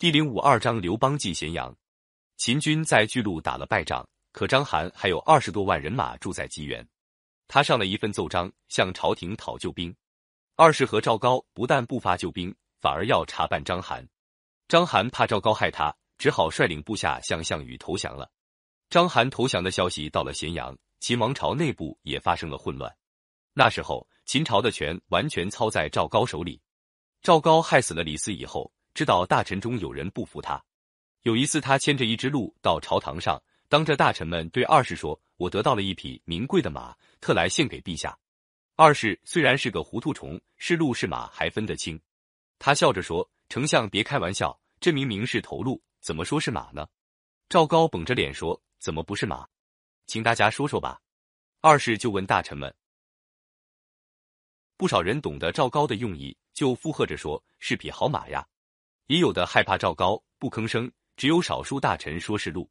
第零五二章刘邦进咸阳。秦军在巨鹿打了败仗，可章邯还有二十多万人马住在棘原。他上了一份奏章，向朝廷讨救兵。二世和赵高不但不发救兵，反而要查办章邯。章邯怕赵高害他，只好率领部下向项羽投降了。章邯投降的消息到了咸阳，秦王朝内部也发生了混乱。那时候，秦朝的权完全操在赵高手里。赵高害死了李斯以后。知道大臣中有人不服他，有一次他牵着一只鹿到朝堂上，当着大臣们对二世说：“我得到了一匹名贵的马，特来献给陛下。”二世虽然是个糊涂虫，是鹿是马还分得清。他笑着说：“丞相别开玩笑，这明明是头鹿，怎么说是马呢？”赵高绷着脸说：“怎么不是马？请大家说说吧。”二世就问大臣们，不少人懂得赵高的用意，就附和着说：“是匹好马呀。”也有的害怕赵高，不吭声；只有少数大臣说是鹿。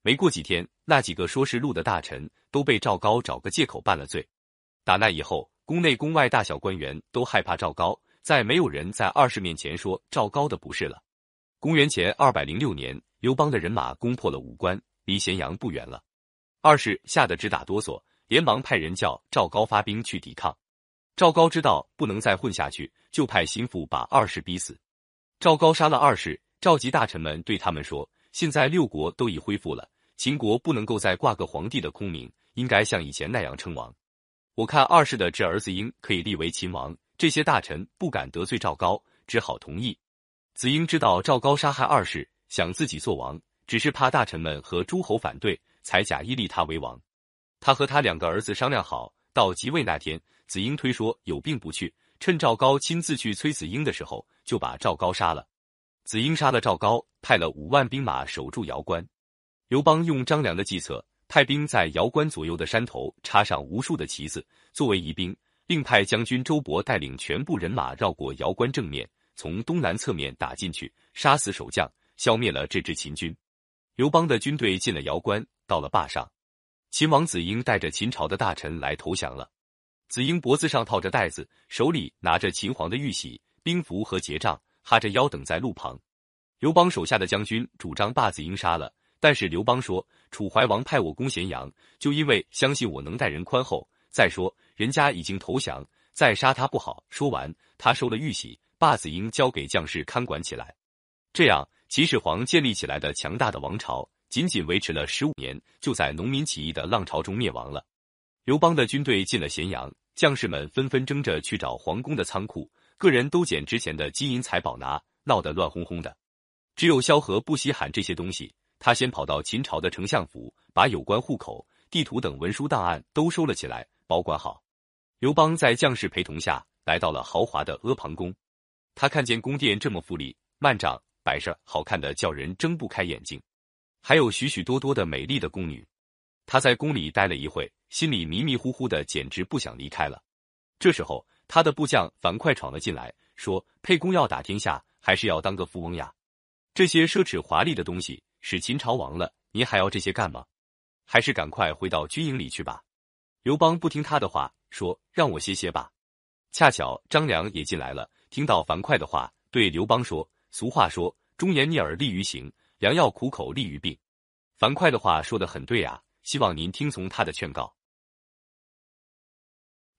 没过几天，那几个说是鹿的大臣都被赵高找个借口办了罪。打那以后，宫内宫外大小官员都害怕赵高，再没有人在二世面前说赵高的不是了。公元前二百零六年，刘邦的人马攻破了武关，离咸阳不远了。二世吓得直打哆嗦，连忙派人叫赵高发兵去抵抗。赵高知道不能再混下去，就派心腹把二世逼死。赵高杀了二世，召集大臣们对他们说：“现在六国都已恢复了，秦国不能够再挂个皇帝的空名，应该像以前那样称王。我看二世的侄儿子婴可以立为秦王。”这些大臣不敢得罪赵高，只好同意。子婴知道赵高杀害二世，想自己做王，只是怕大臣们和诸侯反对，才假意立他为王。他和他两个儿子商量好，到即位那天，子婴推说有病不去。趁赵高亲自去催子婴的时候，就把赵高杀了。子婴杀了赵高，派了五万兵马守住瑶关。刘邦用张良的计策，派兵在瑶关左右的山头插上无数的旗子，作为疑兵，另派将军周勃带领全部人马绕过瑶关正面，从东南侧面打进去，杀死守将，消灭了这支秦军。刘邦的军队进了瑶关，到了坝上，秦王子婴带着秦朝的大臣来投降了。子婴脖子上套着带子，手里拿着秦皇的玉玺、兵符和结账，哈着腰等在路旁。刘邦手下的将军主张把子婴杀了，但是刘邦说：“楚怀王派我攻咸阳，就因为相信我能待人宽厚。再说人家已经投降，再杀他不好。”说完，他收了玉玺，把子婴交给将士看管起来。这样，秦始皇建立起来的强大的王朝，仅仅维持了十五年，就在农民起义的浪潮中灭亡了。刘邦的军队进了咸阳。将士们纷纷争着去找皇宫的仓库，个人都捡值钱的金银财宝拿，闹得乱哄哄的。只有萧何不稀罕这些东西，他先跑到秦朝的丞相府，把有关户口、地图等文书档案都收了起来，保管好。刘邦在将士陪同下来到了豪华的阿房宫，他看见宫殿这么富丽、幔帐、摆设，好看的叫人睁不开眼睛，还有许许多多的美丽的宫女。他在宫里待了一会，心里迷迷糊糊的，简直不想离开了。这时候，他的部将樊哙闯了进来，说：“沛公要打天下，还是要当个富翁呀？这些奢侈华丽的东西，使秦朝亡了，您还要这些干吗？还是赶快回到军营里去吧。”刘邦不听他的话，说：“让我歇歇吧。”恰巧张良也进来了，听到樊哙的话，对刘邦说：“俗话说，忠言逆耳利于行，良药苦口利于病。樊哙的话说的很对啊。”希望您听从他的劝告。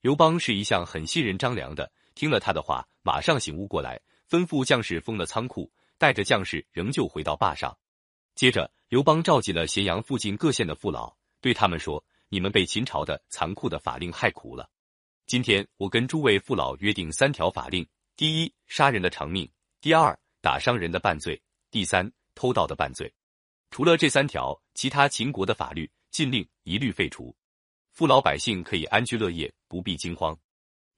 刘邦是一向很信任张良的，听了他的话，马上醒悟过来，吩咐将士封了仓库，带着将士仍旧回到坝上。接着，刘邦召集了咸阳附近各县的父老，对他们说：“你们被秦朝的残酷的法令害苦了。今天，我跟诸位父老约定三条法令：第一，杀人的偿命；第二，打伤人的半罪；第三，偷盗的半罪。除了这三条，其他秦国的法律。”禁令一律废除，父老百姓可以安居乐业，不必惊慌。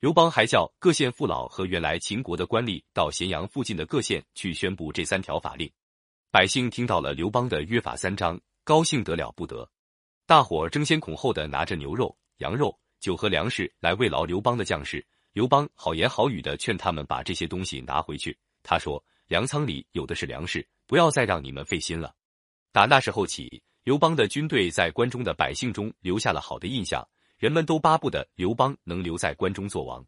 刘邦还叫各县父老和原来秦国的官吏到咸阳附近的各县去宣布这三条法令。百姓听到了刘邦的约法三章，高兴得了不得。大伙争先恐后的拿着牛肉、羊肉、酒和粮食来慰劳刘邦的将士。刘邦好言好语的劝他们把这些东西拿回去。他说：“粮仓里有的是粮食，不要再让你们费心了。”打那时候起。刘邦的军队在关中的百姓中留下了好的印象，人们都巴不得刘邦能留在关中做王。